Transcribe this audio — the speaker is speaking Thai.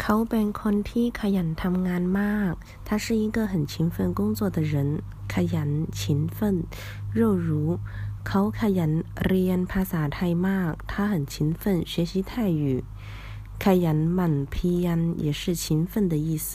เขาเป็นคนที่ขยันทำงานมาก他是一个很勤奋工作的人ขยัน勤奋肉如เขาขยันเรียนภาษาไทยมาก他很勤奋学习泰语ขยันหมั่นเพียร也是勤奋的意思